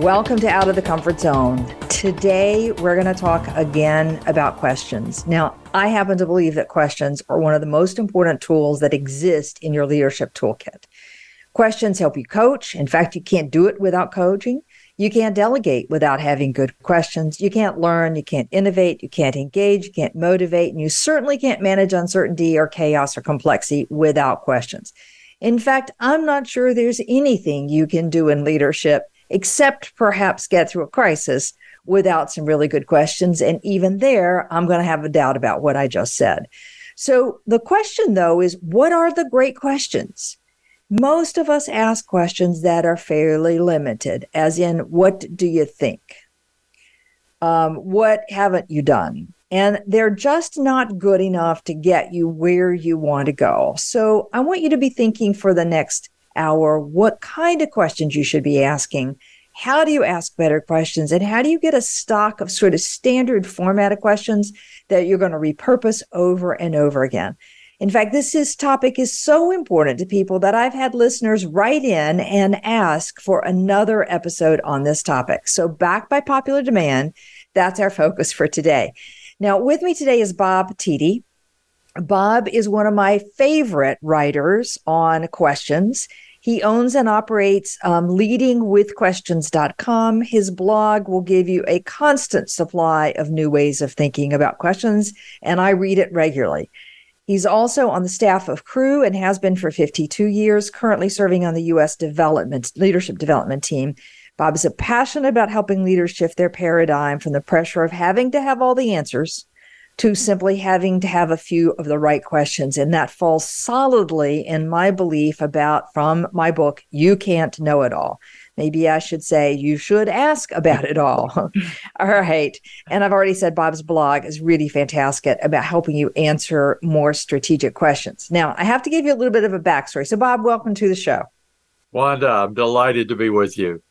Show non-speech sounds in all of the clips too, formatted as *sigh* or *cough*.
Welcome to Out of the Comfort Zone. Today, we're going to talk again about questions. Now, I happen to believe that questions are one of the most important tools that exist in your leadership toolkit. Questions help you coach. In fact, you can't do it without coaching. You can't delegate without having good questions. You can't learn, you can't innovate, you can't engage, you can't motivate, and you certainly can't manage uncertainty or chaos or complexity without questions. In fact, I'm not sure there's anything you can do in leadership except perhaps get through a crisis without some really good questions. And even there, I'm going to have a doubt about what I just said. So the question, though, is what are the great questions? Most of us ask questions that are fairly limited, as in, what do you think? Um, what haven't you done? And they're just not good enough to get you where you want to go. So I want you to be thinking for the next hour what kind of questions you should be asking. How do you ask better questions? And how do you get a stock of sort of standard format of questions that you're going to repurpose over and over again? In fact, this is, topic is so important to people that I've had listeners write in and ask for another episode on this topic. So, back by popular demand, that's our focus for today. Now, with me today is Bob Tiede. Bob is one of my favorite writers on questions. He owns and operates um, leadingwithquestions.com. His blog will give you a constant supply of new ways of thinking about questions, and I read it regularly. He's also on the staff of Cru and has been for 52 years, currently serving on the U.S. development leadership development team. Bob is a passionate about helping leaders shift their paradigm from the pressure of having to have all the answers to simply having to have a few of the right questions. And that falls solidly in my belief about from my book, You Can't Know It All. Maybe I should say you should ask about it all. *laughs* all right. And I've already said Bob's blog is really fantastic about helping you answer more strategic questions. Now, I have to give you a little bit of a backstory. So, Bob, welcome to the show. Wanda, I'm delighted to be with you.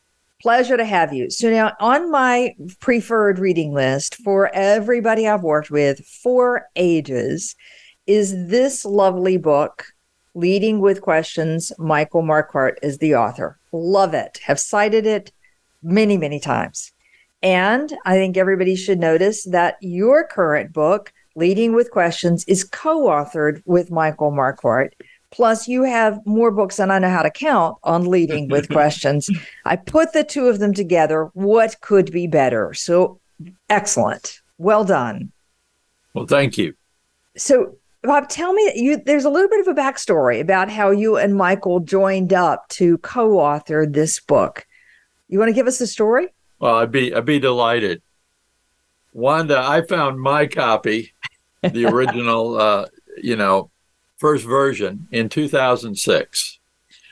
Pleasure to have you. So now on my preferred reading list for everybody I've worked with for ages is this lovely book, Leading with Questions. Michael Marquardt is the author. Love it. Have cited it many, many times. And I think everybody should notice that your current book, Leading with Questions, is co authored with Michael Marquardt. Plus, you have more books than I know how to count on leading with *laughs* questions. I put the two of them together. What could be better? So excellent. Well done. Well, thank you. So, Bob, tell me you there's a little bit of a backstory about how you and Michael joined up to co-author this book. You want to give us the story? Well, I'd be I'd be delighted. Wanda, I found my copy, the *laughs* original uh, you know, first version in 2006.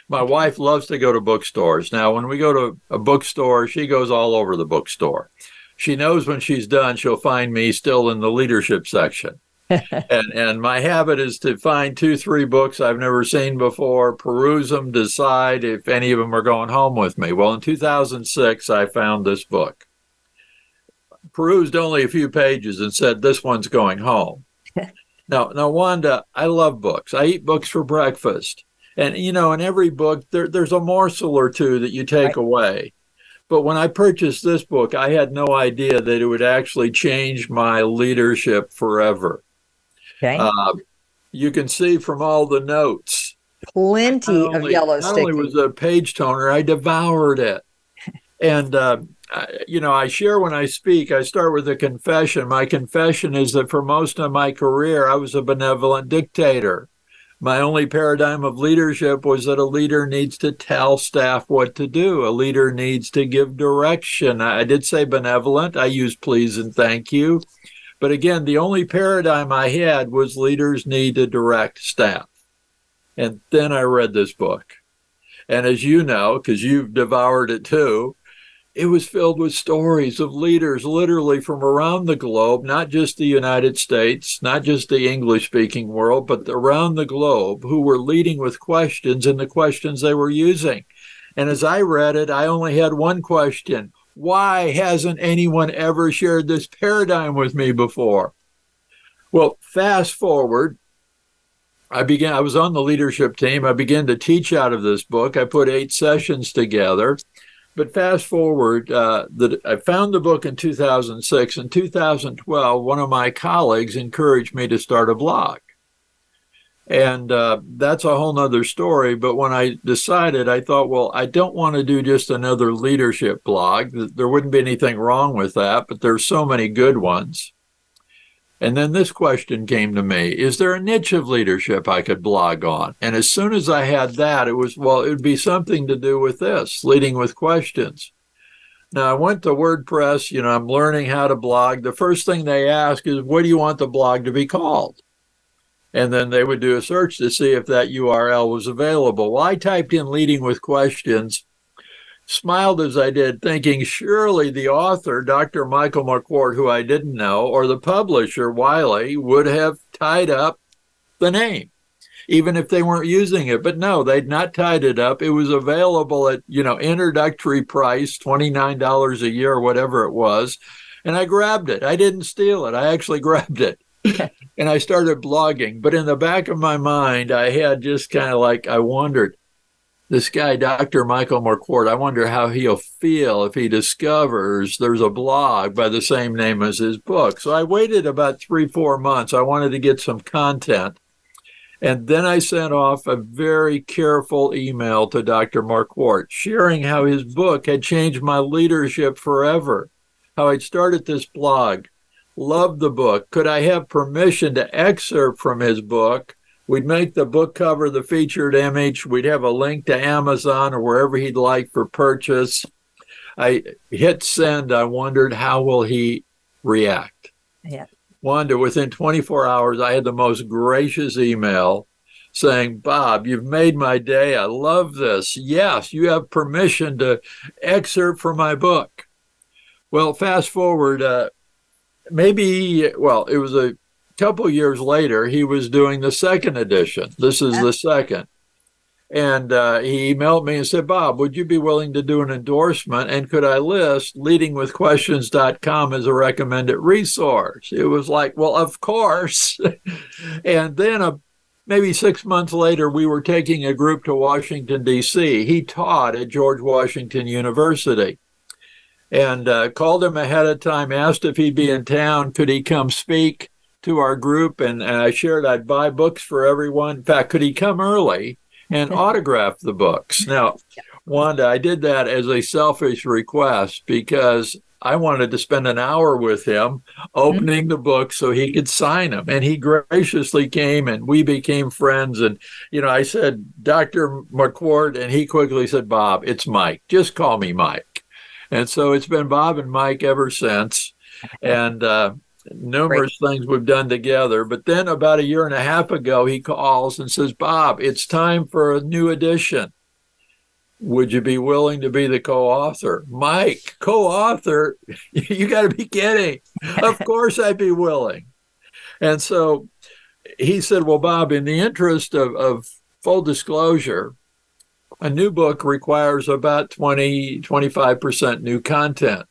My wife loves to go to bookstores. Now, when we go to a bookstore, she goes all over the bookstore. She knows when she's done, she'll find me still in the leadership section. *laughs* and and my habit is to find two, three books I've never seen before, peruse them, decide if any of them are going home with me. Well, in 2006, I found this book. Perused only a few pages and said, This one's going home. Now, now, Wanda, I love books. I eat books for breakfast, and you know, in every book, there, there's a morsel or two that you take right. away. But when I purchased this book, I had no idea that it would actually change my leadership forever. Okay. Uh, you can see from all the notes. Plenty only, of yellow Not only was a page toner, I devoured it. and uh, you know, I share when I speak, I start with a confession. My confession is that for most of my career, I was a benevolent dictator. My only paradigm of leadership was that a leader needs to tell staff what to do. A leader needs to give direction. I did say benevolent. I use please and thank you. But again, the only paradigm I had was leaders need to direct staff. And then I read this book. And as you know, because you've devoured it too, it was filled with stories of leaders literally from around the globe, not just the United States, not just the English speaking world, but around the globe who were leading with questions and the questions they were using. And as I read it, I only had one question Why hasn't anyone ever shared this paradigm with me before? Well, fast forward, I began, I was on the leadership team. I began to teach out of this book. I put eight sessions together. But fast forward, uh, the, I found the book in 2006. In 2012, one of my colleagues encouraged me to start a blog. And uh, that's a whole nother story. But when I decided, I thought, well, I don't want to do just another leadership blog. There wouldn't be anything wrong with that, but there's so many good ones. And then this question came to me Is there a niche of leadership I could blog on? And as soon as I had that, it was, well, it would be something to do with this, leading with questions. Now, I went to WordPress, you know, I'm learning how to blog. The first thing they ask is, what do you want the blog to be called? And then they would do a search to see if that URL was available. Well, I typed in leading with questions smiled as I did, thinking surely the author, Dr. Michael Marquardt, who I didn't know, or the publisher, Wiley, would have tied up the name, even if they weren't using it. But no, they'd not tied it up. It was available at, you know, introductory price, $29 a year, whatever it was. And I grabbed it. I didn't steal it. I actually *laughs* grabbed it. and I started blogging. But in the back of my mind, I had just kind of like, I wondered, this guy, Dr. Michael Marquardt, I wonder how he'll feel if he discovers there's a blog by the same name as his book. So I waited about three, four months. I wanted to get some content. And then I sent off a very careful email to Dr. Marquardt, sharing how his book had changed my leadership forever, how I'd started this blog, loved the book. Could I have permission to excerpt from his book? We'd make the book cover the featured image. We'd have a link to Amazon or wherever he'd like for purchase. I hit send. I wondered how will he react. Yeah. Wanda, within 24 hours, I had the most gracious email saying, Bob, you've made my day. I love this. Yes, you have permission to excerpt from my book. Well, fast forward, uh, maybe, well, it was a couple years later, he was doing the second edition. This is the second. And uh, he emailed me and said, Bob, would you be willing to do an endorsement? And could I list leadingwithquestions.com as a recommended resource? It was like, well, of course. *laughs* and then a, maybe six months later, we were taking a group to Washington, D.C. He taught at George Washington University and uh, called him ahead of time, asked if he'd be in town. Could he come speak? To our group and, and I shared I'd buy books for everyone. In fact, could he come early and autograph the books? Now, Wanda, I did that as a selfish request because I wanted to spend an hour with him opening the book so he could sign them. And he graciously came and we became friends. And, you know, I said, Dr. Marquardt, and he quickly said, Bob, it's Mike. Just call me Mike. And so it's been Bob and Mike ever since. And uh, numerous Great. things we've done together. But then about a year and a half ago, he calls and says, Bob, it's time for a new edition. Would you be willing to be the co author? Mike, co author? *laughs* you got to be kidding. of *laughs* course, I'd be willing. And so he said, Well, Bob, in the interest of, of full disclosure, a new book requires about 20, 25% new content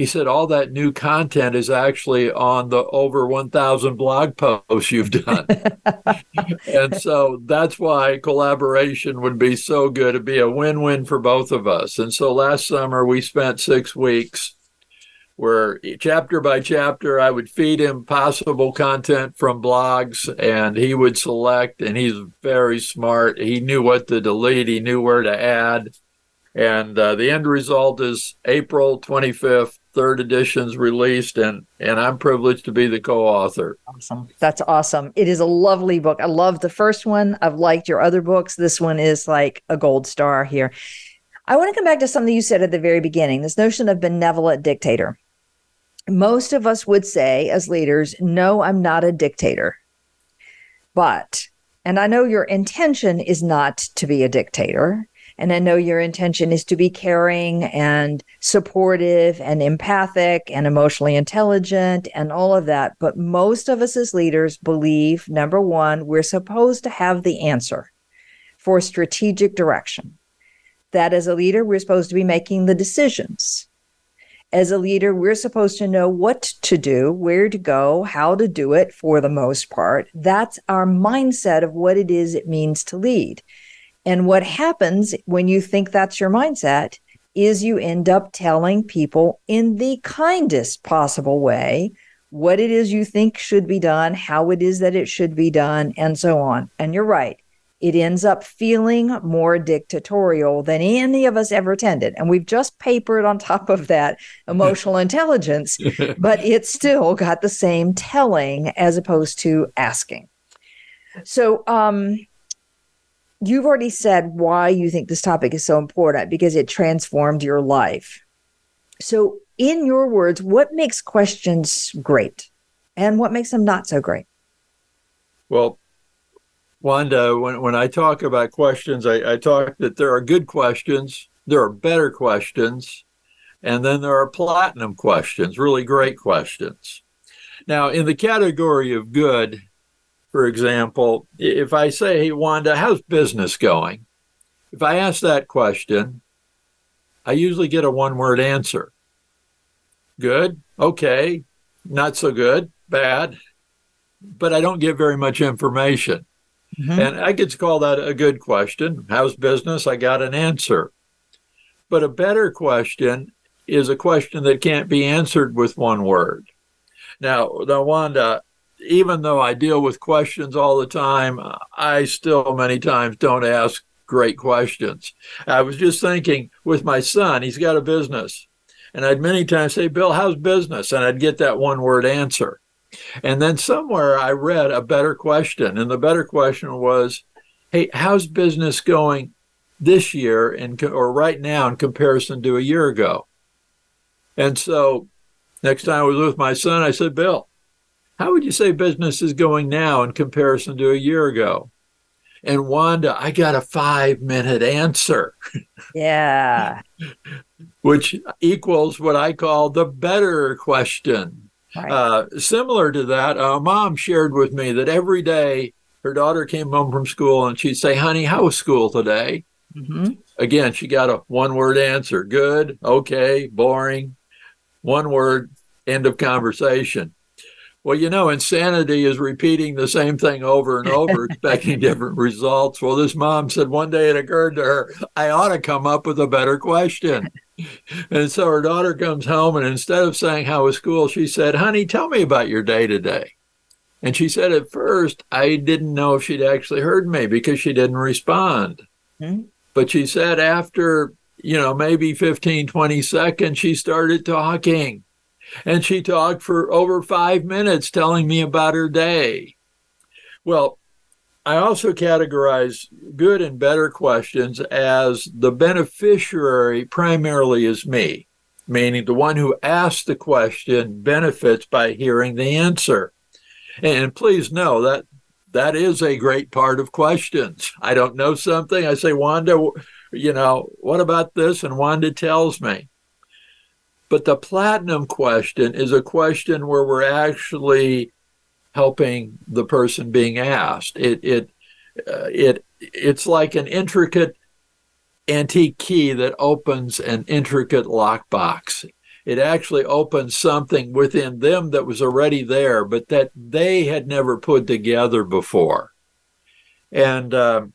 he said all that new content is actually on the over 1000 blog posts you've done. *laughs* And so that's why collaboration would be so good. It'd be a win-win for both of us. And so last summer we spent six weeks where chapter by chapter i would feed him possible content from blogs and he would select and he's very smart. He knew what to delete. He knew where to add. And uh, the end result is april 25th third edition's released and and I'm privileged to be the co-author. Awesome. That's awesome. It is a lovely book. I love the first one. I've liked your other books. This one is like a gold star here. I want to come back to something you said at the very beginning, this notion of benevolent dictator. Most of us would say as leaders, no, I'm not a dictator. But And I know your intention is not to be a dictator. And I know your intention is to be caring and supportive and empathic and emotionally intelligent and all of that. But most of us as leaders believe number one, we're supposed to have the answer for strategic direction. That as a leader, we're supposed to be making the decisions. As a leader, we're supposed to know what to do, where to go, how to do it for the most part. That's our mindset of what it is it means to lead. And what happens when you think that's your mindset is you end up telling people in the kindest possible way what it is you think should be done, how it is that it should be done, and so on. And you're right. It ends up feeling more dictatorial than any of us ever intended. And we've just papered on top of that emotional *laughs* intelligence, *laughs* but it's still got the same telling as opposed to asking. So, um, you've already said why you think this topic is so important because it transformed your life. So, in your words, what makes questions great and what makes them not so great? Well, Wanda, when, when I talk about questions, I, I talk that there are good questions, there are better questions, and then there are platinum questions, really great questions. Now, in the category of good, for example, if I say, Hey, Wanda, how's business going? If I ask that question, I usually get a one word answer good, okay, not so good, bad, but I don't get very much information. Mm-hmm. And I could call that a good question. How's business? I got an answer. But a better question is a question that can't be answered with one word. Now, now Wanda, even though I deal with questions all the time, I still many times don't ask great questions. I was just thinking with my son, he's got a business. And I'd many times say, Bill, how's business? And I'd get that one word answer. And then somewhere I read a better question. And the better question was, hey, how's business going this year in, or right now in comparison to a year ago? And so next time I was with my son, I said, Bill, how would you say business is going now in comparison to a year ago? And Wanda, I got a five minute answer. Yeah. *laughs* Which equals what I call the better question. Right. Uh, similar to that, a mom shared with me that every day her daughter came home from school and she'd say, Honey, how was school today? Mm-hmm. Again, she got a one word answer good, okay, boring, one word, end of conversation. Well, you know, insanity is repeating the same thing over and over, *laughs* expecting different results. Well, this mom said one day it occurred to her, I ought to come up with a better question. *laughs* And so her daughter comes home, and instead of saying, How was school? she said, Honey, tell me about your day today. And she said, At first, I didn't know if she'd actually heard me because she didn't respond. Mm-hmm. But she said, after, you know, maybe 15, 20 seconds, she started talking and she talked for over five minutes telling me about her day. Well, I also categorize good and better questions as the beneficiary primarily is me, meaning the one who asks the question benefits by hearing the answer. And please know that that is a great part of questions. I don't know something, I say, Wanda, you know, what about this? And Wanda tells me. But the platinum question is a question where we're actually helping the person being asked. It it uh, it it's like an intricate antique key that opens an intricate lockbox. It actually opens something within them that was already there, but that they had never put together before. And uh,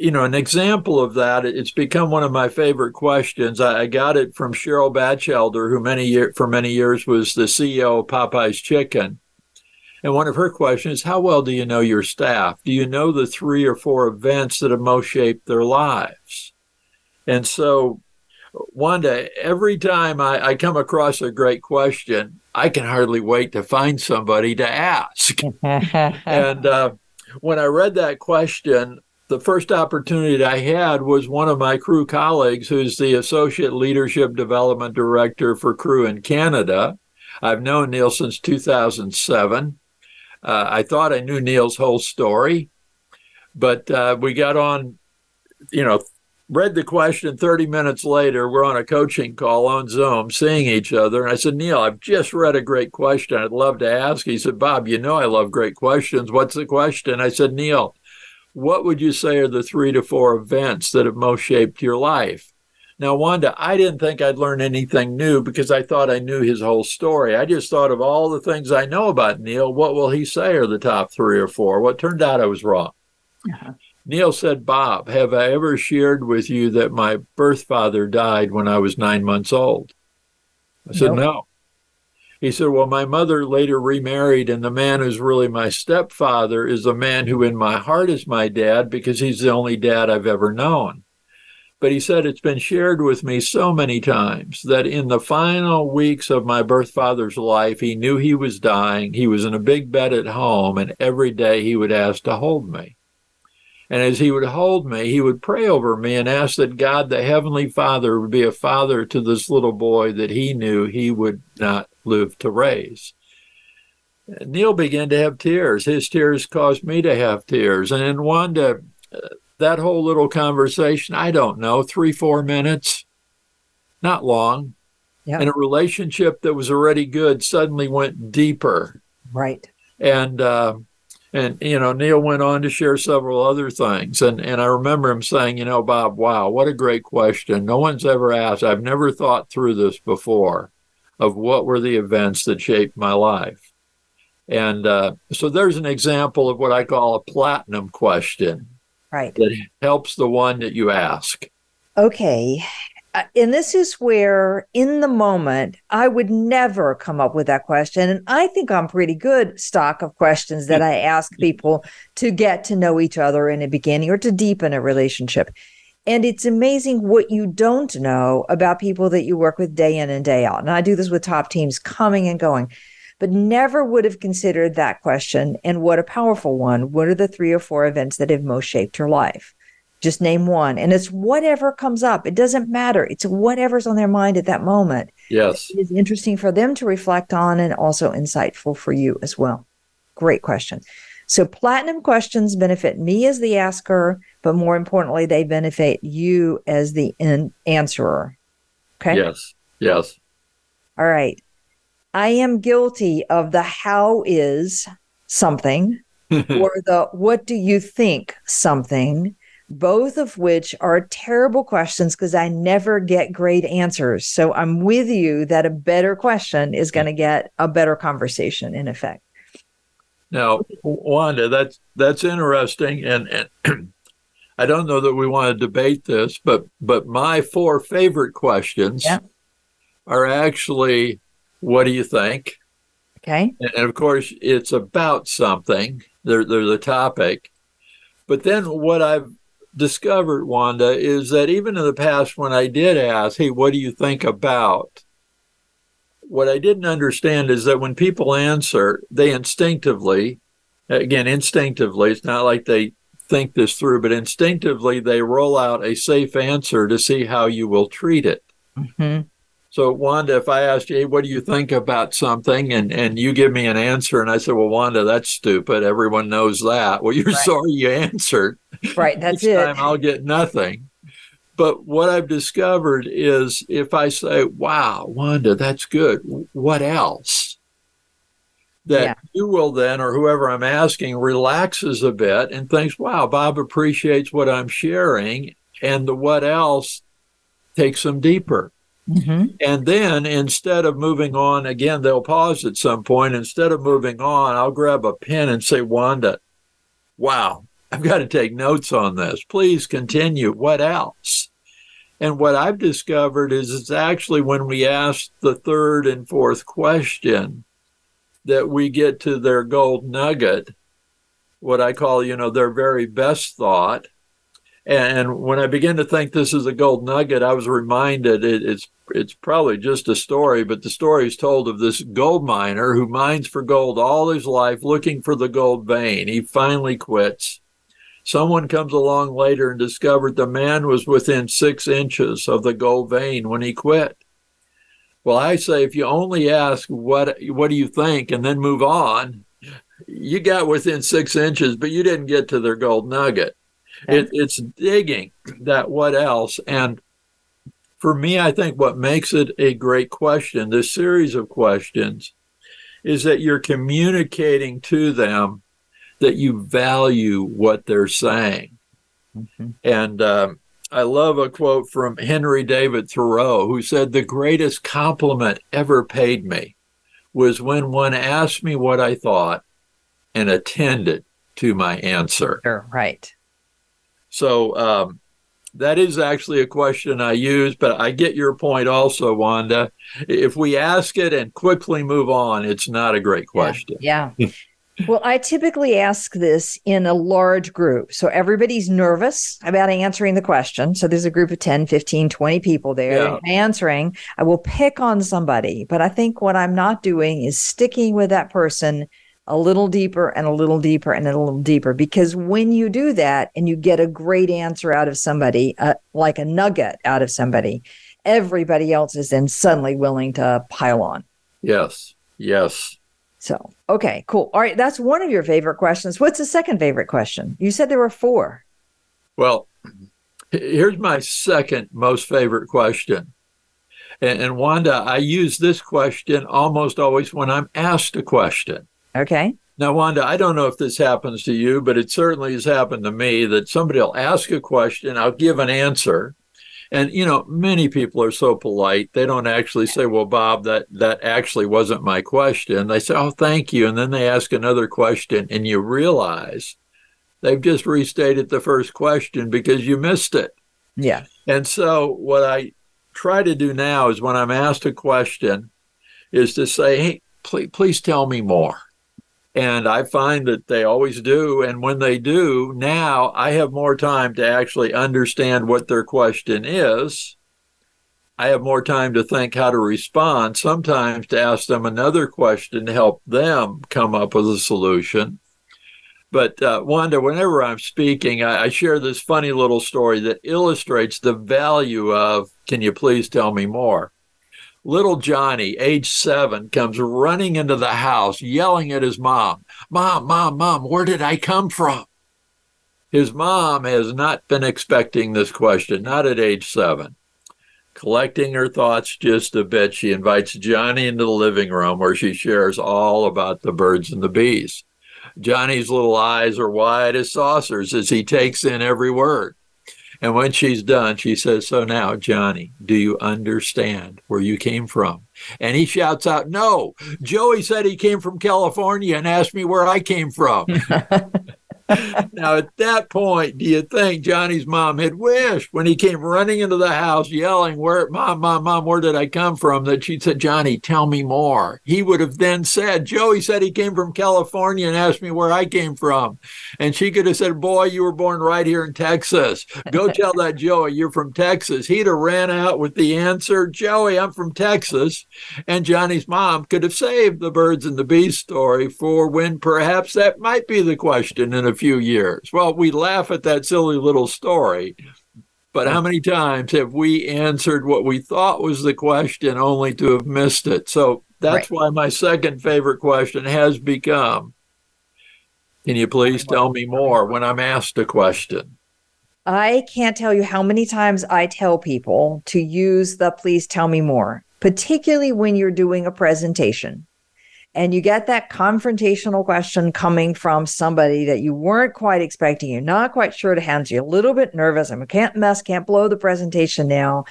you know, an example of that, it's become one of my favorite questions. I, I got it from Cheryl Bachelder, who many year, for many years was the CEO of Popeyes Chicken. And one of her questions is, how well do you know your staff? Do you know the three or four events that have most shaped their lives? And so, Wanda, every time I, I come across a great question, I can hardly wait to find somebody to ask. *laughs* and uh, when I read that question, the first opportunity I had was one of my Cru colleagues, who's the Associate Leadership Development Director for Cru in Canada. I've known Neil since 2007. Uh, I thought I knew Neil's whole story, But uh, we got on, you know, read the question 30 minutes later we're on a coaching call on zoom seeing each other and i said neil i've just read a great question i'd love to ask he said bob you know i love great questions what's the question i said neil what would you say are the three to four events that have most shaped your life now wanda i didn't think i'd learn anything new because i thought i knew his whole story i just thought of all the things i know about neil what will he say are the top three or four what well, turned out i was wrong uh-huh. Neil said, Bob, have I ever shared with you that my birth father died when I was nine months old? I said, no. He said, Well, my mother later remarried, and the man who's really my stepfather is the man who in my heart is my dad because he's the only dad I've ever known. But he said, It's been shared with me so many times that in the final weeks of my birth father's life, he knew he was dying. He was in a big bed at home, and every day he would ask to hold me. And as he would hold me, he would pray over me and ask that God, the Heavenly Father, would be a father to this little boy that he knew he would not live to raise. Neil began to have tears. His tears caused me to have tears. And in Wanda, uh, that whole little conversation, I don't know, three, four minutes, not long. Yep. And a relationship that was already good suddenly went deeper. Right. And, uh, and you know neil went on to share several other things and and i remember him saying you know bob wow what a great question no one's ever asked i've never thought through this before of what were the events that shaped my life. And uh, so there's an example of what i call a platinum question right. that helps the one that you ask. Okay. Uh, and this is where in the moment i would never come up with that question. And i think i'm pretty good stock of questions that i ask people to get to know each other in the beginning or to deepen a relationship and it's amazing what you don't know about people that you work with day in and day out and i do this with top teams coming and going but never would have considered that question and what a powerful one what are the three or four events that have most shaped your life just name one. And it's whatever comes up. It doesn't matter. It's whatever's on their mind at that moment. Yes. It is interesting for them to reflect on and also insightful for you as well. Great question. So platinum questions benefit me as the asker, but more importantly, they benefit you as the in- answerer. Okay. Yes. Yes. All right. I am guilty of the how is something *laughs* or the what do you think something both of which are terrible questions because I never get great answers. So I'm with you that a better question is going to get a better conversation in effect. Now, Wanda, that's that's interesting, and, and *clears throat* I don't know that we want to debate this, but but my four favorite questions yeah. are actually, "What do you think?" Okay, and, and of course, it's about something. They're they're the topic, but then what I've discovered, Wanda, is that even in the past, when I did ask, hey, what do you think about? What I didn't understand is that when people answer, they instinctively, again, instinctively, it's not like they think this through, but instinctively, they roll out a safe answer to see how you will treat it. Mm-hmm. So, Wanda, if I asked you, hey, what do you think about something? And, and you give me an answer, and I said, well, Wanda, that's stupid. Everyone knows that. Well, you're right. sorry you answered. Right. That's Each it. time I'll get nothing. But what I've discovered is if I say, wow, Wanda, that's good. What else? That yeah. you will then, or whoever I'm asking, relaxes a bit and thinks, wow, Bob appreciates what I'm sharing. And the what else takes them deeper. Mm-hmm. And then instead of moving on, again, they'll pause at some point. Instead of moving on, I'll grab a pen and say, Wanda, wow, I've got to take notes on this. Please continue. What else? And what I've discovered is it's actually when we ask the third and fourth question that we get to their gold nugget, what I call, you know, their very best thought. And when I begin to think this is a gold nugget, I was reminded it, it's it's probably just a story, but the story is told of this gold miner who mines for gold all his life, looking for the gold vein. He finally quits. Someone comes along later and discovered the man was within six inches of the gold vein when he quit. Well, I say if you only ask what what do you think and then move on, you got within six inches, but you didn't get to their gold nugget. It, it's digging that what else. And for me, I think what makes it a great question, this series of questions, is that you're communicating to them that you value what they're saying. Mm-hmm. And um, I love a quote from Henry David Thoreau, who said, The greatest compliment ever paid me was when one asked me what I thought and attended to my answer. Sure, right. So um, that is actually a question I use, but I get your point also, Wanda. If we ask it and quickly move on, it's not a great question. Yeah. yeah. *laughs* well, I typically ask this in a large group. So everybody's nervous about answering the question. So there's a group of 10, 15, 20 people there yeah. answering. I will pick on somebody, but I think what I'm not doing is sticking with that person a little deeper and a little deeper and a little deeper. Because when you do that and you get a great answer out of somebody, uh, like a nugget out of somebody, everybody else is then suddenly willing to pile on. Yes. Yes. So, okay, cool. All right. That's one of your favorite questions. What's the second favorite question? You said there were four. Well, here's my second most favorite question. And, and Wanda, I use this question almost always when I'm asked a question. Okay. Now, Wanda, I don't know if this happens to you, but it certainly has happened to me that somebody will ask a question, I'll give an answer. And you know, many people are so polite, they don't actually say, Well, Bob, that that actually wasn't my question. They say, Oh, thank you. And then they ask another question, and you realize they've just restated the first question because you missed it. Yeah. And so what I try to do now is when I'm asked a question, is to say, Hey, please, please tell me more and I find that they always do. And when they do, now I have more time to actually understand what their question is. I have more time to think how to respond, sometimes to ask them another question to help them come up with a solution. But uh, Wanda, whenever I'm speaking, I, I share this funny little story that illustrates the value of can you please tell me more? Little Johnny, age seven, comes running into the house yelling at his mom, Mom, Mom, Mom, where did I come from? His mom has not been expecting this question, not at age seven. Collecting her thoughts just a bit, she invites Johnny into the living room where she shares all about the birds and the bees. Johnny's little eyes are wide as saucers as he takes in every word. And when she's done, she says, So now, Johnny, do you understand where you came from? And he shouts out, No, Joey said he came from California and asked me where I came from. *laughs* now, at that point, do you think Johnny's mom had wished when he came running into the house yelling, Where, mom, mom, mom, where did I come from? that she'd said, Johnny, tell me more. He would have then said, Joey said he came from California and asked me where I came from. And she could have said, Boy, you were born right here in Texas. Go tell that Joey you're from Texas. He'd have ran out with the answer, Joey, I'm from Texas. And Johnny's mom could have saved the birds and the bees story for when perhaps that might be the question in a few years. Well, we laugh at that silly little story, but how many times have we answered what we thought was the question only to have missed it? So that's right. why my second favorite question has become Can you please tell me more when I'm asked a question? I can't tell you how many times I tell people to use the please tell me more, particularly when you're doing a presentation and you get that confrontational question coming from somebody that you weren't quite expecting, you're not quite sure to handle, you're a little bit nervous, I can't mess, can't blow the presentation now.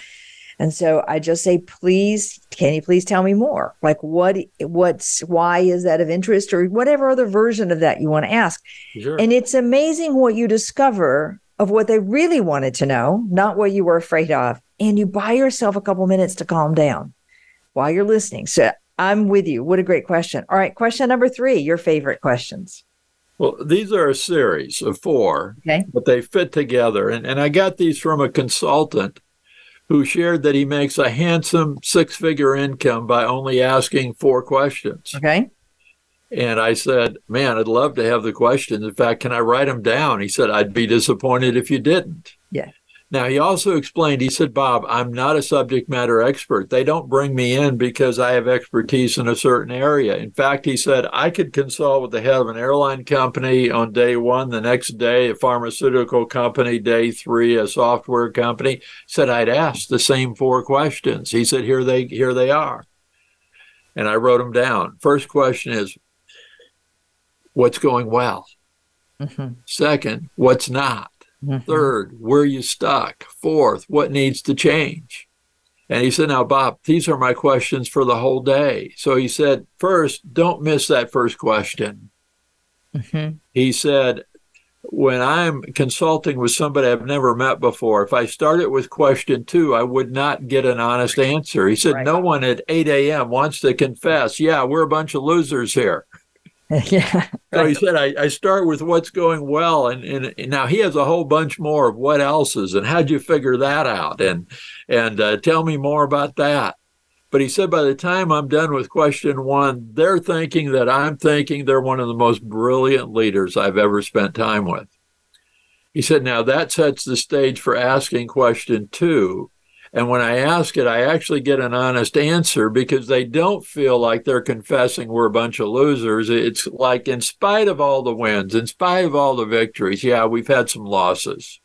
And so I just say, please, can you please tell me more? Like what, what's, why is that of interest or whatever other version of that you want to ask. Sure. And it's amazing what you discover of what they really wanted to know, not what you were afraid of. And you buy yourself a couple minutes to calm down while you're listening. So I'm with you. What a great question. All right, question number three, your favorite questions. Well, these are a series of four, okay. but they fit together. And, and I got these from a consultant who shared that he makes a handsome six figure income by only asking four questions. Okay. And I said, Man, I'd love to have the questions. In fact, can I write them down? He said, I'd be disappointed if you didn't. Yeah. Now, he also explained, he said, Bob, I'm not a subject matter expert. They don't bring me in because I have expertise in a certain area. In fact, he said, I could consult with the head of an airline company on day one, the next day, a pharmaceutical company, day three, a software company. He said, I'd ask the same four questions. He said, here they, here they are. And I wrote them down. First question is, what's going well? Mm-hmm. Second, what's not? Mm-hmm. Third, where you stuck? Fourth, what needs to change? And he said, Now, Bob, these are my questions for the whole day. So he said, First, don't miss that first question. Mm-hmm. He said, When I'm consulting with somebody I've never met before, if I started with question two, I would not get an honest answer. He said, right. No one at 8 a.m. wants to confess, Yeah, we're a bunch of losers here. *laughs* yeah. So he said, I, I start with what's going well. And, and, and, now he has a whole bunch more of what else is and how'd you figure that out? And, and uh, tell me more about that. But he said, by the time I'm done with question one, they're thinking that I'm thinking they're one of the most brilliant leaders I've ever spent time with. He said, now that sets the stage for asking question two, and when I ask it, I actually get an honest answer because they don't feel like they're confessing we're a bunch of losers. It's like, in spite of all the wins, in spite of all the victories, yeah, we've had some losses.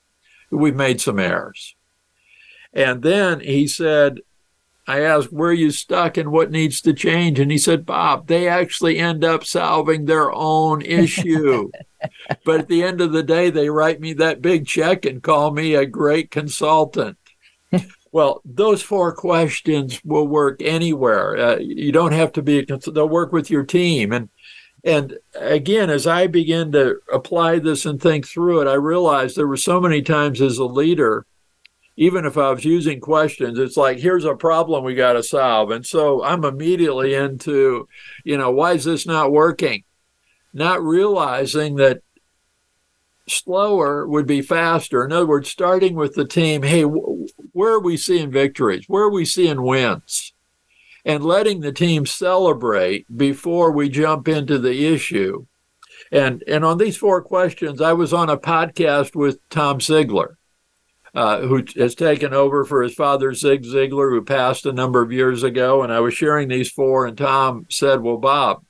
We've made some errors. And then he said, I asked, where are you stuck and what needs to change? And he said, Bob, they actually end up solving their own issue. *laughs* but at the end of the day, they write me that big check and call me a great consultant. Well, those four questions will work anywhere. Uh, you don't have to be. They'll work with your team, and and again, as I begin to apply this and think through it, I realized there were so many times as a leader, even if I was using questions, it's like, here's a problem we got to solve. And so I'm immediately into, you know, why is this not working? Not realizing that slower would be faster. In other words, starting with the team, hey, where are we seeing victories? Where are we seeing wins? And letting the team celebrate before we jump into the issue. And, and on these four questions, I was on a podcast with Tom Ziglar, uh, who has taken over for his father, Zig Ziglar, who passed a number of years ago. And I was sharing these four, and Tom said, Well, Bob,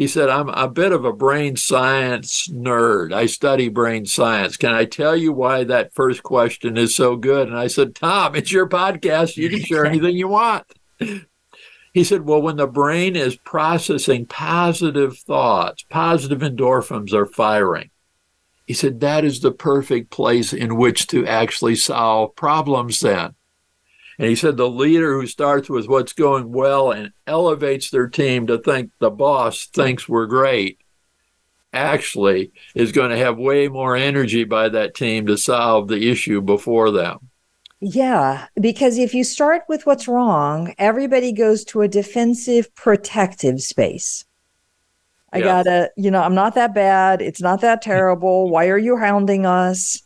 he said, I'm a bit of a brain science nerd. I study brain science. Can I tell you why that first question is so good? And I said, Tom, it's your podcast. You can share anything you want. He said, Well, when the brain is processing positive thoughts, positive endorphins are firing. He said, That is the perfect place in which to actually solve problems then. And he said the leader who starts with what's going well and elevates their team to think the boss thinks we're great actually is going to have way more energy by that team to solve the issue before them. Yeah, because if you start with what's wrong, everybody goes to a defensive, protective space. I yeah. gotta, you know, I'm not that bad. It's not that terrible. Why are you hounding us?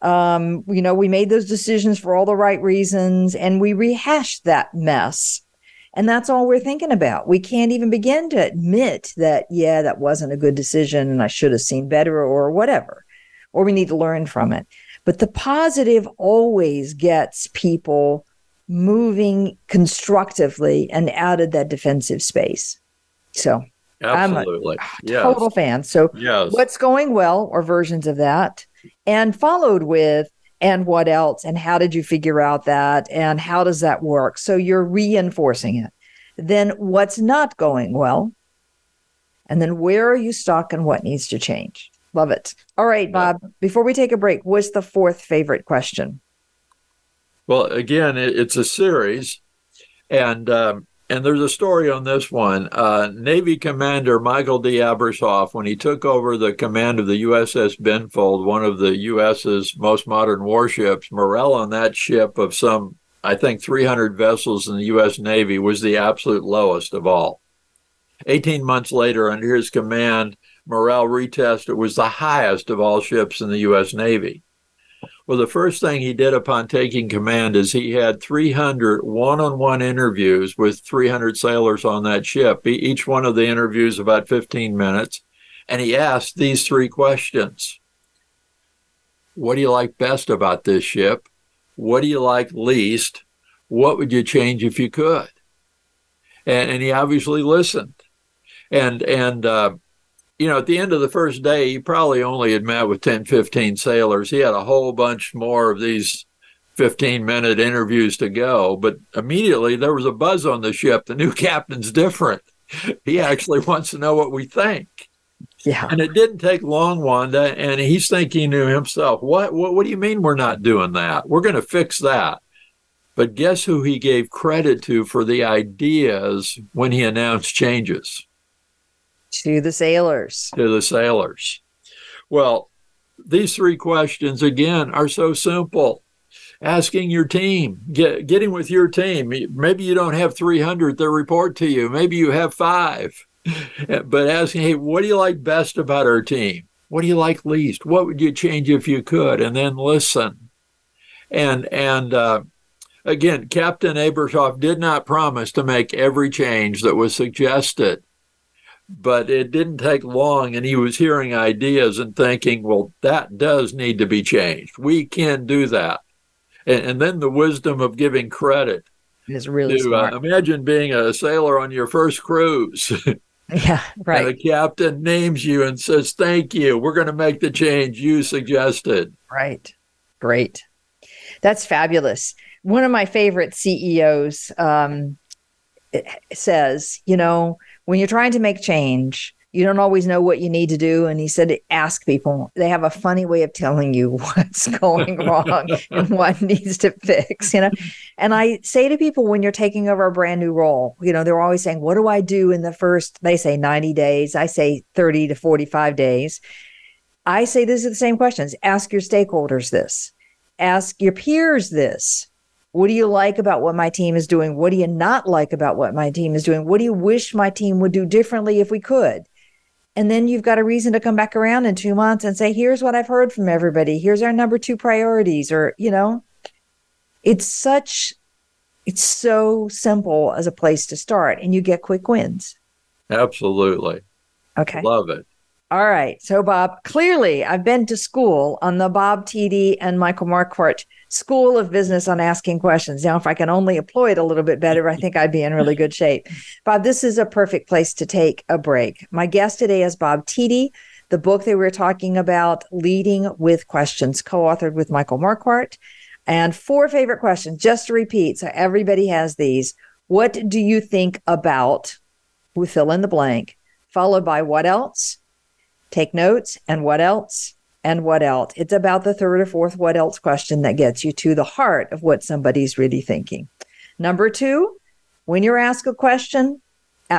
Um, you know, we made those decisions for all the right reasons and we rehashed that mess. And that's all we're thinking about. We can't even begin to admit that, yeah, that wasn't a good decision and I should have seen better or whatever, or we need to learn from it. But the positive always gets people moving constructively and out of that defensive space. So Absolutely. I'm a yes. total fan. So yes. what's going well or versions of that and followed with and what else? And how did you figure out that? And how does that work? So you're reinforcing it. Then what's not going well? And then where are you stuck and what needs to change? Love it. All right bob before we take a break what's the fourth favorite question? Well again it's a series and um, and there's a story on this one. Uh, Navy Commander Michael D. Abrashoff, when he took over the command of the USS Benfold, one of the US's most modern warships, morale on that ship of some, I think, 300 vessels in the U.S. Navy was the absolute lowest of all. 18 months later, under his command, morale retest, it was the highest of all ships in the U.S. Navy. Well, the first thing he did upon taking command is he had 300 one on one interviews with 300 sailors on that ship. Each one of the interviews about 15 minutes. And he asked these three questions What do you like best about this ship? What do you like least? What would you change if you could? And, and he obviously listened. And, and, uh, you know, at the end of the first day, he probably only had met with 10, 15 sailors. He had a whole bunch more of these 15 minute interviews to go. But immediately there was a buzz on the ship. The new *laughs* captain's different. He actually wants to know what we think. Yeah. And it didn't take long, Wanda. And he's thinking to himself, what, what, what do you mean we're not doing that? We're going to fix that. But guess who he gave credit to for the ideas when he announced changes? To the sailors. To the sailors. Well, these three questions, again, are so simple. Asking your team, get, getting with your team. Maybe you don't have 300 that report to you. Maybe you have five *laughs* but asking, hey, what do you like best about our team? What do you like least? What would you change if you could? And then listen. And and uh, again, Captain Abrashoff did not promise to make every change that was suggested, but it didn't take long, and he was hearing ideas and thinking, well, that does need to be changed. We can do that. And, and then the wisdom of giving credit. Is really to, uh, smart. Uh, imagine being a sailor on your first cruise. *laughs* Yeah, right. And the captain names you and says, Thank you. We're going to make the change you suggested. Right. Great. That's fabulous. One of my favorite CEOs um, says, you know, when you're trying to make change, you don't always know what you need to do. And he said, ask people. They have a funny way of telling you *laughs* what's going *laughs* wrong and what needs to fix, you know? And I say to people when you're taking over a brand new role, you know, they're always saying, what do I do in the first, they say 90 days. I say 30 to 45 days. I say these are the same questions. Ask your stakeholders this, ask your peers this. What do you like about what my team is doing? What do you not like about what my team is doing? What do you wish my team would do differently if we could? And then you've got a reason to come back around in two months and say, here's what I've heard from everybody. Here's our number two priorities. Or, you know, it's such, it's so simple as a place to start and you get quick wins. Absolutely. Okay. Love it. All right. So, Bob, clearly I've been to school on the Bob Tiede and Michael Marquardt School of Business on Asking Questions. Now, if I can only employ it a little bit better, I think I'd be in really good shape. Bob, this is a perfect place to take a break. My guest today is Bob Tiede. The book that we are talking about, Leading with Questions, co authored with Michael Marquardt. And four favorite questions, just to repeat. So, everybody has these. What do you think about? We fill in the blank, followed by what else? Take notes and what else and what else. It's about the third or fourth what else question that gets you to the heart of what somebody's really thinking. Number two, when you're asked a question,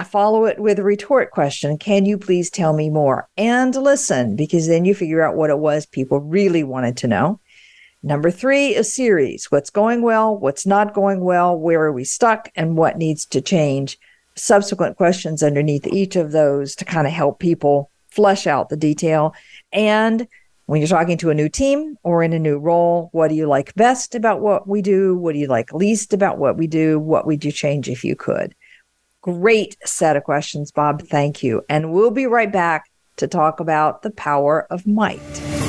follow it with a retort question. Can you please tell me more? And listen, because then you figure out what it was people really wanted to know. Number three, a series. What's going well? What's not going well? Where are we stuck? And what needs to change? Subsequent questions underneath each of those to kind of help people flesh out the detail. And when you're talking to a new team or in a new role, what do you like best about what we do? What do you like least about what we do? What would you change if you could? Great set of questions, Bob. Thank you. And we'll be right back to talk about the power of might.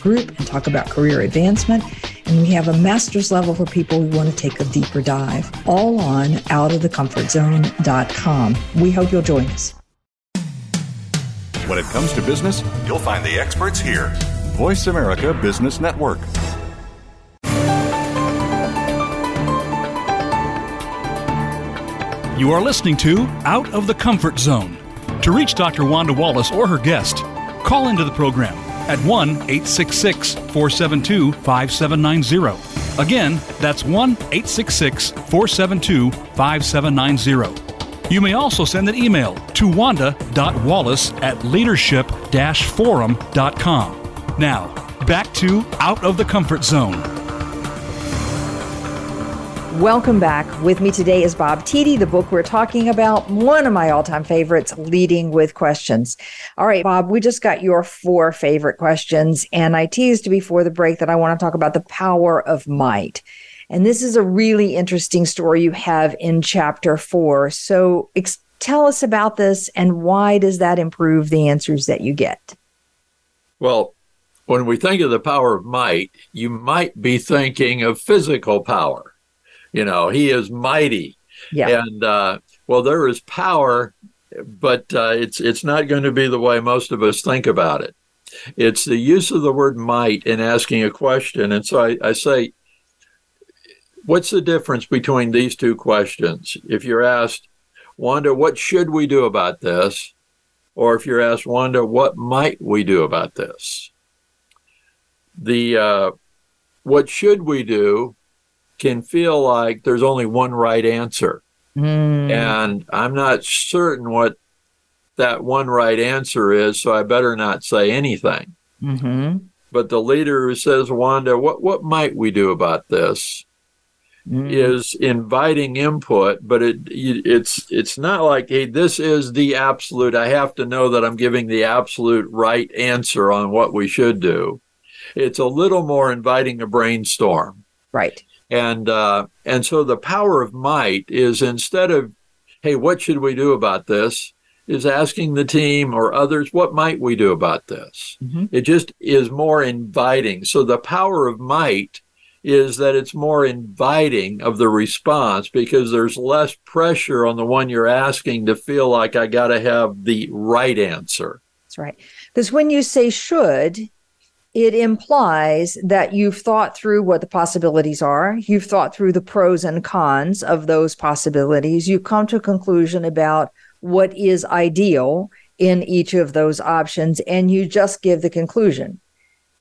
group and talk about career advancement. And we have a master's level for people who want to take a deeper dive, all on outofthecomfortzone.com. We hope you'll join us. When it comes to business, you'll find the experts here. Voice America Business Network. You are listening to Out of the Comfort Zone. To reach Dr. Wanda Wallace or her guest, call into the program at 1 866 472 5790. Again, that's 1 866 472 5790. You may also send an email to wanda.wallace at leadership forum.com. Now, back to Out of the Comfort Zone. Welcome back. With me today is Bob Tiede, the book we're talking about, one of my all time favorites, Leading with Questions. All right, Bob, we just got your four favorite questions, and I teased before the break that I want to talk about the power of might. And this is a really interesting story you have in chapter four. So ex- tell us about this and why does that improve the answers that you get? Well, when we think of the power of might, you might be thinking of physical power you know, he is mighty. Yeah. And uh, well, there is power, but uh, it's it's not going to be the way most of us think about it. It's the use of the word might in asking a question. And so I, I say, what's the difference between these two questions? If you're asked, Wanda, what should we do about this? Or if you're asked, Wanda, what might we do about this? The uh, what should we do can feel like there's only one right answer. Mm. And I'm not certain what that one right answer is, so I better not say anything. Mm-hmm. But the leader who says, Wanda, what, what might we do about this? Mm. is inviting input, but it it's it's not like hey, this is the absolute. I have to know that I'm giving the absolute right answer on what we should do. It's a little more inviting a brainstorm. Right. And uh, and so the power of might is instead of, hey, what should we do about this? Is asking the team or others, what might we do about this? Mm-hmm. It just is more inviting. So the power of might is that it's more inviting of the response because there's less pressure on the one you're asking to feel like I got to have the right answer. That's right. Because when you say should, it implies that you've thought through what the possibilities are. You've thought through the pros and cons of those possibilities. You've come to a conclusion about what is ideal in each of those options, and you just give the conclusion.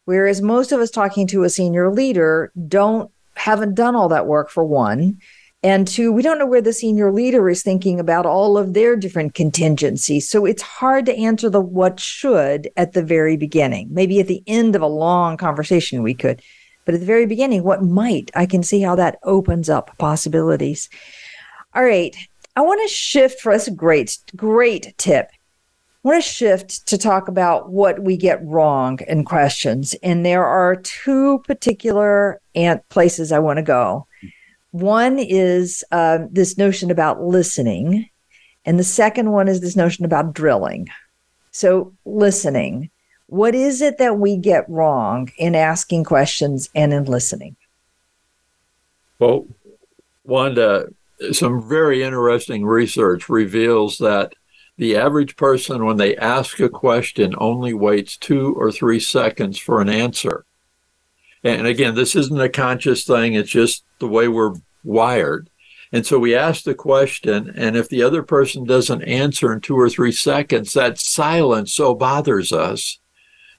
Whereas most of us talking to a senior leader don't haven't done all that work for one. And two, we don't know where the senior leader is thinking about all of their different contingencies. So it's hard to answer the what should at the very beginning. Maybe at the end of a long conversation, we could. But at the very beginning, what might? I can see how that opens up possibilities. All right. I want to shift for us a great, great tip. I want to shift to talk about what we get wrong in questions. And there are two particular places I want to go. One is uh, this notion about listening, and the second one is this notion about drilling. So, listening. What is it that we get wrong in asking questions and in listening? Well, Wanda, some very interesting research reveals that the average person, when they ask a question, only waits two or three seconds for an answer. And again, this isn't a conscious thing, it's just the way we're wired. And so we ask the question, and if the other person doesn't answer in two or three seconds, that silence so bothers us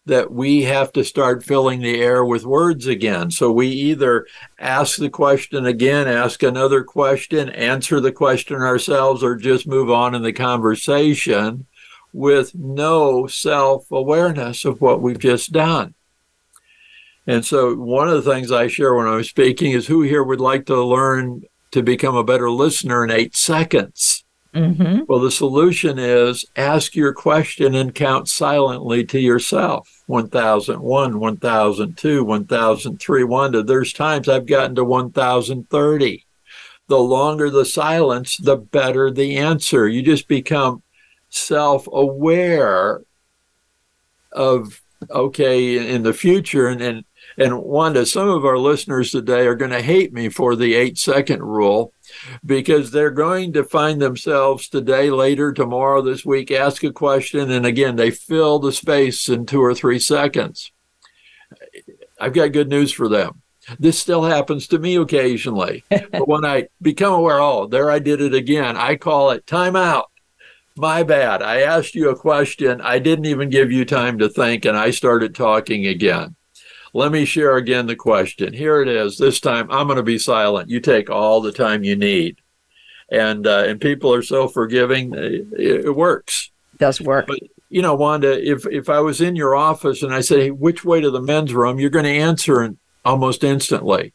that we have to start filling the air with words again. So we either ask the question again, ask another question, answer the question ourselves, or just move on in the conversation with no self awareness of what we've just done. And so, one of the things I share when I'm speaking is who here would like to learn to become a better listener in eight seconds? Mm-hmm. Well, the solution is ask your question and count silently to yourself 1001, 1002, 1003, Wanda. There's times I've gotten to 1030. The longer the silence, the better the answer. You just become self aware of, okay, in the future. And, and, and Wanda, some of our listeners today are going to hate me for the eight second rule because they're going to find themselves today, later, tomorrow, this week, ask a question, and again, they fill the space in two or three seconds. I've got good news for them. This still happens to me occasionally. *laughs* but when I become aware, oh, there I did it again, I call it timeout. My bad. I asked you a question. I didn't even give you time to think, and I started talking again. Let me share again the question. Here it is. This time I'm going to be silent. You take all the time you need. And uh, and people are so forgiving. It, it works. It does work. But, you know, Wanda, if if I was in your office and I said, hey, which way to the men's room, you're going to answer almost instantly.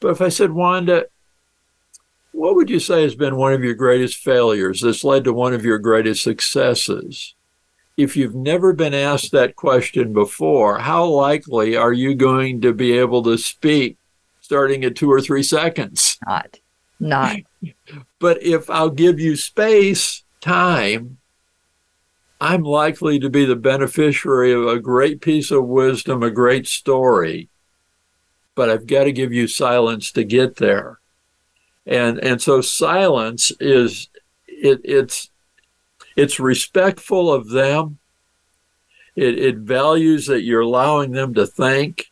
But if I said, Wanda, what would you say has been one of your greatest failures that's led to one of your greatest successes? If you've never been asked that question before, how likely are you going to be able to speak starting at two or three seconds? Not, not. *laughs* but if I'll give you space, time, I'm likely to be the beneficiary of a great piece of wisdom, a great story. But I've got to give you silence to get there. And and so silence is it, it's it's respectful of them. It, it values that you're allowing them to think.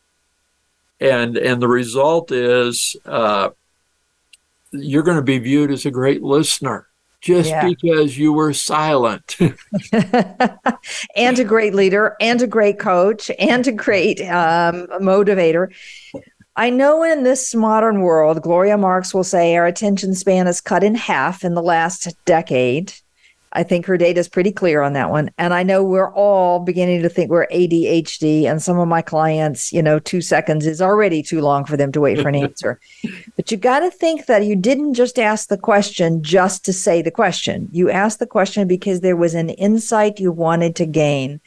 And, and the result is uh, you're going to be viewed as a great listener just yeah. because you were silent. *laughs* and a great leader, and a great coach, and a great um, motivator. I know in this modern world, Gloria Marx will say our attention span is cut in half in the last decade. I think her data is pretty clear on that one. And I know we're all beginning to think we're ADHD. And some of my clients, you know, two seconds is already too long for them to wait for an *laughs* answer. but you got to think that you didn't just ask the question just to say the question. You asked the question because there was an insight you wanted to gain.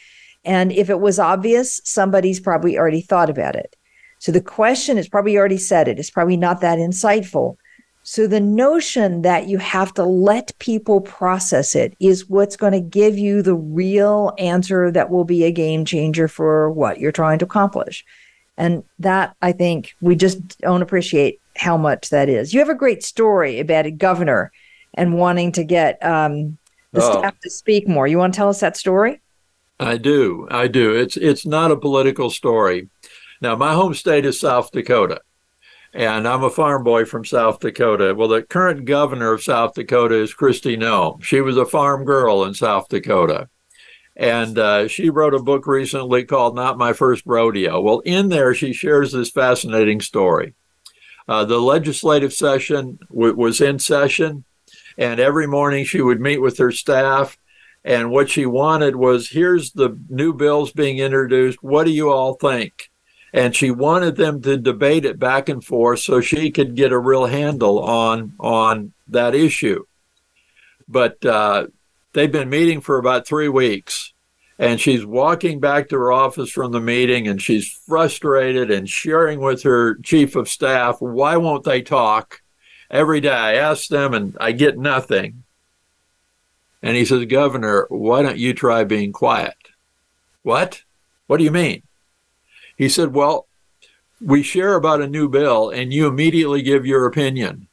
And if it was obvious, somebody's probably already thought about it. So the question is probably already said it. It's probably not that insightful. So the notion that you have to let people process it is what's going to give you the real answer that will be a game changer for what you're trying to accomplish. And that I think we just don't appreciate how much that is. You have a great story about a governor and wanting to get um, the oh. staff to speak more. You want to tell us that story? I do. I do. It's it's not a political story. Now, my home state is South Dakota and I'm a farm boy from South Dakota. Well, the current governor of South Dakota is Kristi Noem. She was a farm girl in South Dakota. And uh, she wrote a book recently called Not My First Rodeo. Well, in there, she shares this fascinating story. Uh, the legislative session w- was in session, and every morning she would meet with her staff. And what she wanted was here's the new bills being introduced. What do you all think? And she wanted them to debate it back and forth so she could get a real handle on on that issue. But uh, they've been meeting for about three weeks, and she's walking back to her office from the meeting, and she's frustrated and sharing with her chief of staff, "Why won't they talk?" Every day I ask them, and I get nothing. And he says, Governor, why don't you try being quiet? What? What do you mean? He said, Well, we share about a new bill and you immediately give your opinion,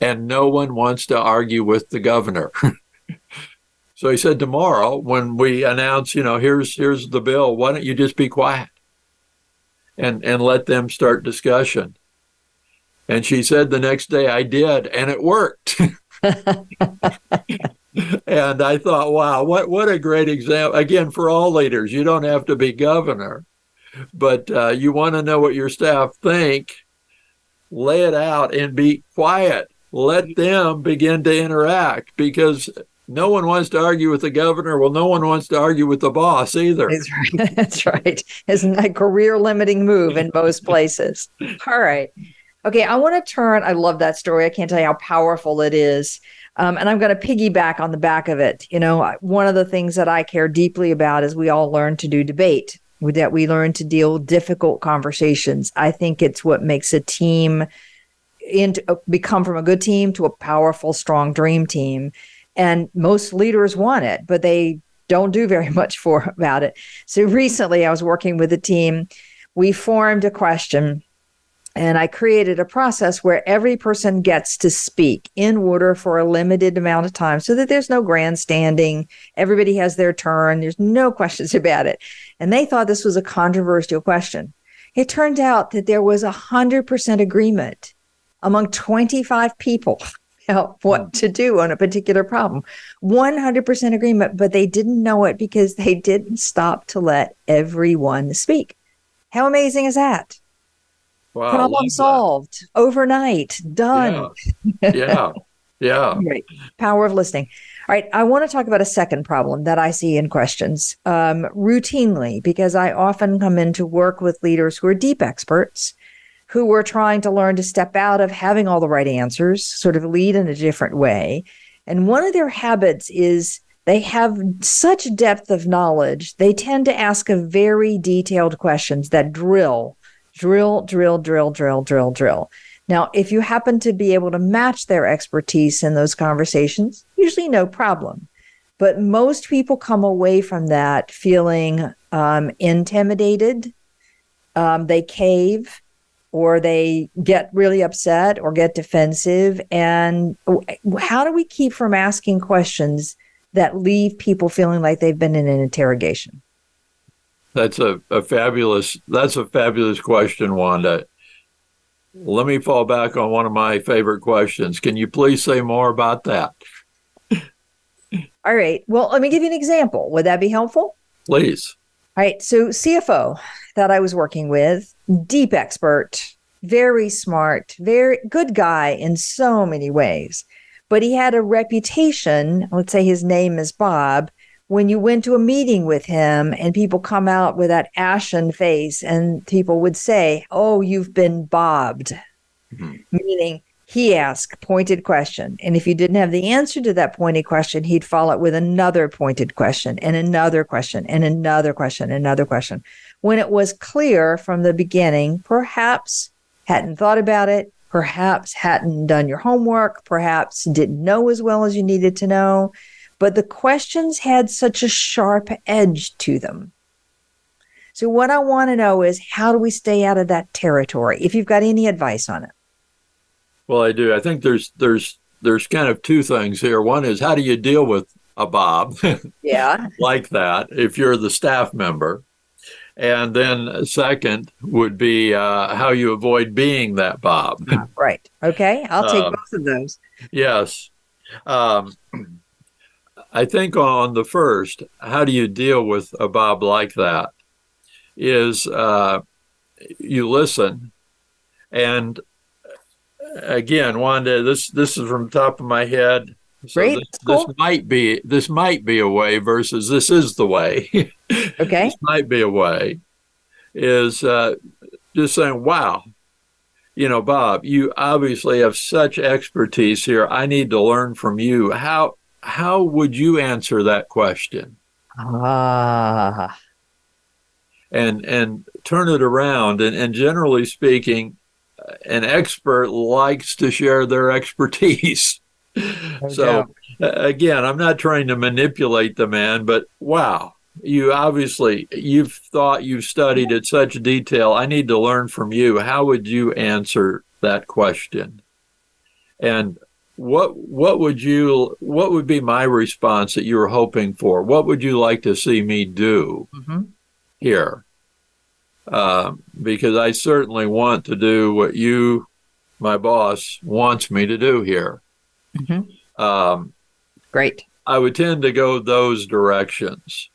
and no one wants to argue with the governor. *laughs* so he said, Tomorrow, when we announce, you know, here's here's the bill, why don't you just be quiet and, and let them start discussion? And she said the next day I did, and it worked. *laughs* and I thought, wow, what what a great example. Again, for all leaders, you don't have to be governor, but uh, you want to know what your staff think, lay it out and be quiet. Let them begin to interact because no one wants to argue with the governor. Well, no one wants to argue with the boss either. That's right. *laughs* That's right. Isn't that career limiting move in most places? All right. Okay. I want to turn. I love that story. I can't tell you how powerful it is. Um, and I'm going to piggyback on the back of it. You know, one of the things that I care deeply about is we all learn to do debate, that we learn to deal difficult conversations. I think it's what makes a team into become from a good team to a powerful, strong dream team. And most leaders want it, but they don't do very *laughs* much for about it. So recently I was working with a team. We formed a question and I created a process where every person gets to speak in order for a limited amount of time so that there's no grandstanding. Everybody has their turn. There's no *laughs* questions about it. And they thought this was a controversial question. It turned out that there was a hundred percent agreement among 25 people *laughs* about what hmm. to do on a particular problem. 100% agreement, but they didn't know it because they didn't stop to let everyone speak. How amazing is that? Wow, Problem solved that. overnight, done. Yeah. Yeah. yeah. *laughs* right. Power of listening. All right. I want to talk about a second problem that I see in questions um, routinely because I often come in to work with leaders who are deep experts who are trying to learn to step out of having all the right answers, sort of lead in a different way. And one of their habits is they have such depth of knowledge, they tend to ask a very detailed questions that drill drill, drill, drill, drill, drill, drill. Now, if you happen to be able to match their expertise in those conversations, usually no problem. But most people come away from that feeling um, intimidated. Um, they cave or they get really upset or get defensive. And how do we keep from asking questions that leave people feeling like they've been in an interrogation? That's a, a fabulous that's a fabulous question, Wanda. Let me fall back on one of my favorite questions. Can you please say more about that? *laughs* All right. Well, let me give you an example. Would that be helpful? Please. All right. So, CFO that I was working with, deep expert, very smart, very good guy in so many ways. But he had a reputation, let's say his name is Bob, when you went to a meeting with him and people come out with that ashen face and people would say, Oh, you've been bobbed, mm-hmm. meaning he asked pointed question. And if you didn't have the answer to that pointed question, he'd follow it with another pointed question and another question and another question, another question. When it was clear from the beginning, perhaps hadn't thought about it, perhaps hadn't done your homework, perhaps didn't know as well as you needed to know but the questions had such a sharp edge to them. So, what I want to know is how do we stay out of that territory? If you've got any advice on it. Well, I do. I think there's there's there's kind of two things here. One is how do you deal with a Bob? *laughs* Yeah. like that if you're the staff member. And then second would be uh, how you avoid being that Bob. right. Okay. I'll take um, both of those. Yes. Um, I think on the first, how do you deal with a Bob like that? Is uh, you listen, and again, Wanda, this this is from the top of my head. So Great. This, cool. this might be this might be a way versus this is the way. *laughs* okay. this might be a way. Is uh, just saying, wow, you know, Bob, you obviously have such expertise here. I need to learn from you. How how would you answer that question? Ah. And and turn it around. And, and generally speaking, an expert likes to share their *laughs* expertise. so again, I'm not trying to manipulate the man, but wow, you obviously you've thought you've studied at such detail. I need to learn from you. How would you answer that question? And what what would you what would be my response that you were hoping for? What would you like to see me do mm-hmm. here? Uh, because I certainly want to do what you, my boss, wants me to do here. Mm-hmm. Um, Great. I would tend to go those directions.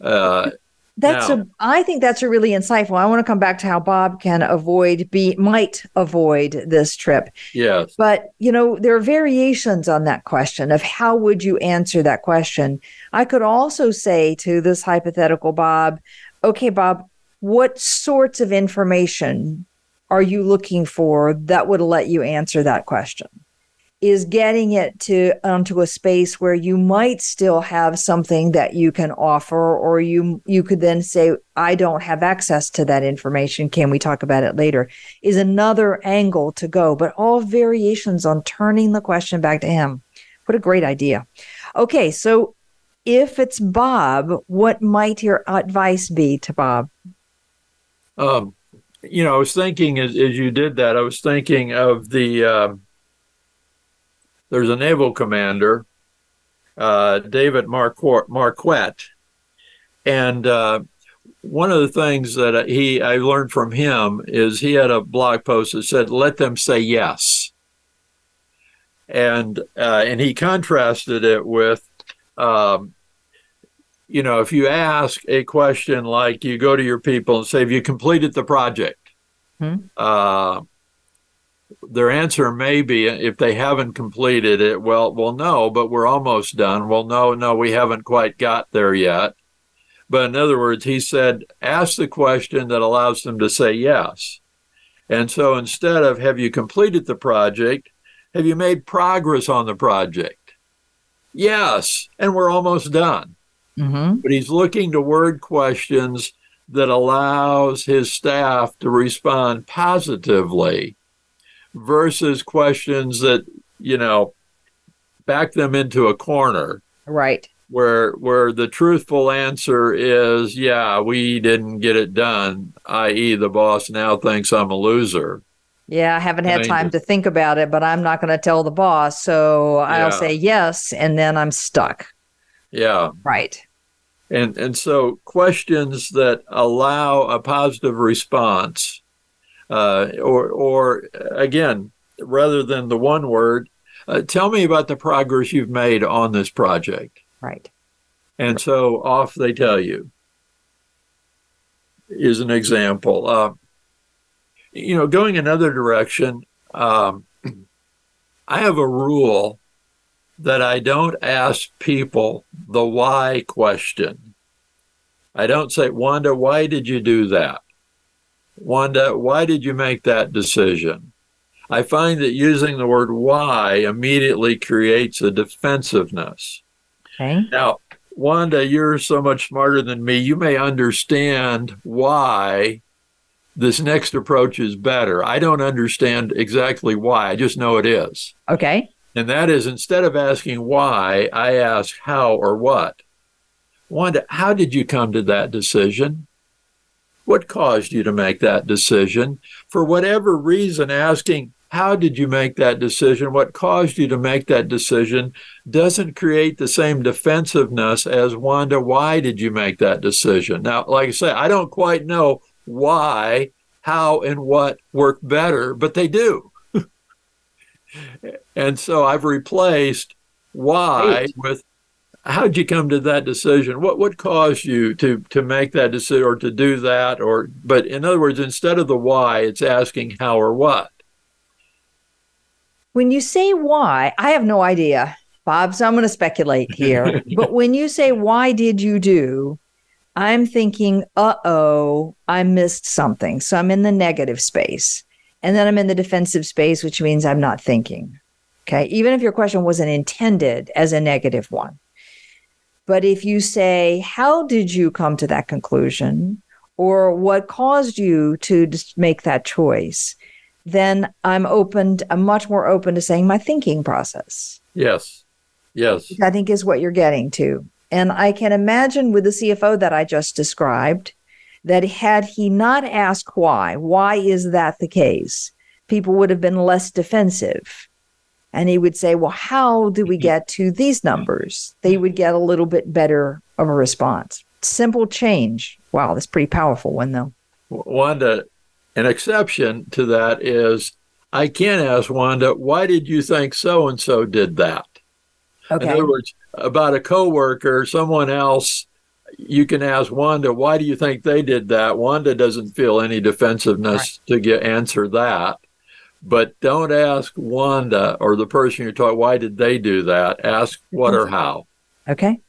Uh, That's a I think that's a really insightful. I want to come back to how Bob can avoid be might avoid this trip. Yes. But, you know, there are variations on that question of how would you answer that question. I could also say to this hypothetical Bob, okay, Bob, what sorts of information are you looking for that would let you answer that question? Is getting it to onto a space where you might still have something that you can offer, or you you could then say, I don't have access to that information. Can we talk about it later? Is another angle to go, but all variations on turning the question back to him. What a great idea. Okay, so if it's Bob, what might your advice be to Bob? Um, you know, I was thinking as, as you did that, I was thinking of the, um there's a naval commander, uh, David Marquardt, Marquet. And uh, one of the things that he I learned from him is he had a blog post that said, let them say yes. And, uh, and he contrasted it with, um, you know, if you ask a question like you go to your people and say, Have you completed the project? Hmm. Their answer may be if they haven't completed it, well, well, no, but we're almost done. Well, no, no, we haven't quite got there yet. But in other words, he said, ask the question that allows them to say yes. And so instead of have you completed the project, have you made progress on the project? Yes, and we're almost done Mm-hmm. but he's looking to word questions that allows his staff to respond positively versus questions that you know back them into a corner Right. where where the truthful answer is yeah we didn't get it done i.e. the boss now thinks i'm a loser Yeah, I haven't had Amazing. time to think about it, but I'm not going to tell the boss. So I'll say yes, and then I'm stuck. yeah Right. And and so questions that allow a positive response, uh, or or again, rather than the one word, uh, tell me about the progress you've made on this project. Right. And so off they tell you. Is an example. Uh, you know, going another direction. Um, I have a rule that I don't ask people the why question. I don't say, Wanda, why did you do that? Wanda, why did you make that decision? I find that using the word why immediately creates a defensiveness. Okay. Now, Wanda, you're so much smarter than me. You may understand why this next approach is better. I don't understand exactly why, I just know it is. Okay. And that is instead of asking why, I ask how or what. Wanda, how did you come to that decision? What caused you to make that decision? For whatever reason, asking, how did you make that decision? What caused you to make that decision doesn't create the same defensiveness as Wanda, why did you make that decision? Now, like I say, I don't quite know why, how, and what work better, but they do. *laughs* And so I've replaced why with how'd you come to that decision? What what caused you to to make that decision or to do that? Or but in other words, instead of the why, it's asking how or what. When you say why, I have no idea, Bob, so I'm going to speculate here. *laughs* but when you say, why did you do? I'm thinking, uh oh, I missed something. So I'm in the negative space. And then I'm in the defensive space, which means I'm not thinking. Okay. Even if your question wasn't intended as a negative one. But if you say, how did you come to that conclusion? Or what caused you to make that choice? Then I'm open, I'm much more open to saying my thinking process. Yes. Yes. I think is what you're getting to. And I can imagine with the CFO that I just described that had he not asked why, why is that the case? People would have been less defensive. And he would say, well, how do we get to these numbers? They would get a little bit better of a response. Simple change. Wow, that's pretty powerful one though. Wanda, an exception to that is I can ask Wanda, why did you think so and so did that? Okay. In other words, about a coworker, someone else you can ask Wanda, why do you think they did that? Wanda doesn't feel any defensiveness right. to get answer that. But don't ask Wanda or the person you're talking, why did they do that? Ask what or how. Okay.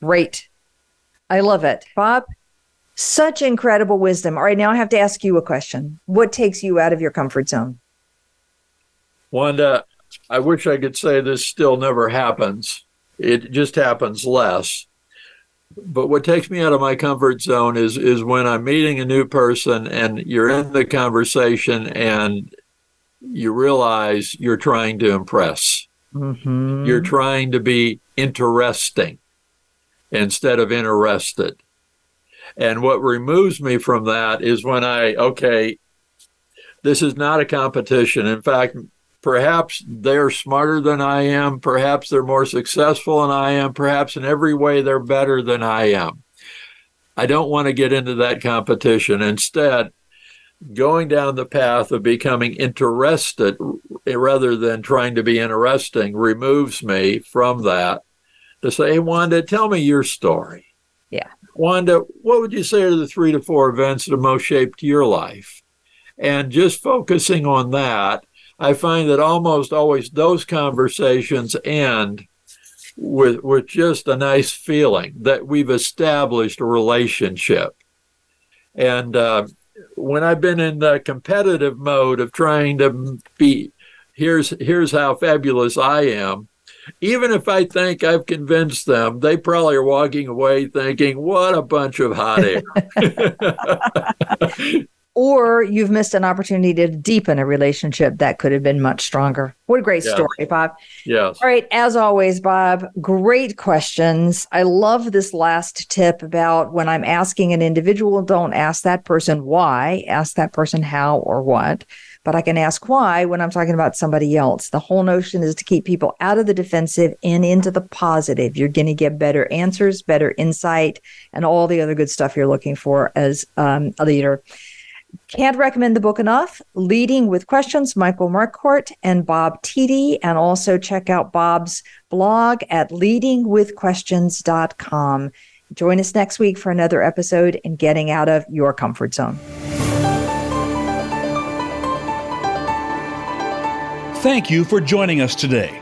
Great. I love it. Bob, such incredible wisdom. All right, now I have to ask you a question. What takes you out of your comfort zone? Wanda, I wish I could say this still never happens. It just happens less. But what takes me out of my comfort zone is is when I'm meeting a new person and you're in the conversation and you realize you're trying to impress. Mm-hmm. You're trying to be interesting instead of interested. And what removes me from that is when I, okay, this is not a competition. In fact, perhaps they're smarter than I am. Perhaps they're more successful than I am. Perhaps in every way they're better than I am. I don't want to get into that competition. Instead, going down the path of becoming interested eh, rather than trying to be interesting removes me from that to say, hey, Wanda, tell me your story. Yeah. Wanda, what would you say are the three to four events that have most shaped your life? And just focusing on that, I find that almost always those conversations end with with just a nice feeling that we've established a relationship. And uh, when I've been in the competitive mode of trying to be, here's here's how fabulous I am, even if I think I've convinced them, they probably are walking away thinking, what a bunch of hot air. *laughs* *laughs* or you've missed an opportunity to deepen a relationship that could have been much stronger. What a great yes. story, Bob. Yes. All right. As always, Bob, great questions. I love this last tip about when I'm asking an individual, don't ask that person why, ask that person how or what but I can ask why when I'm talking about somebody else. The whole notion is to keep people out of the defensive and into the positive. You're going to get better answers, better insight, and all the other good stuff you're looking for as um, a leader. Can't recommend the book enough. Leading with Questions, Michael Marquardt and Bob Tiede. And also check out Bob's blog at leadingwithquestions.com. Join us next week for another episode in Getting Out of Your Comfort Zone. Thank you for joining us today.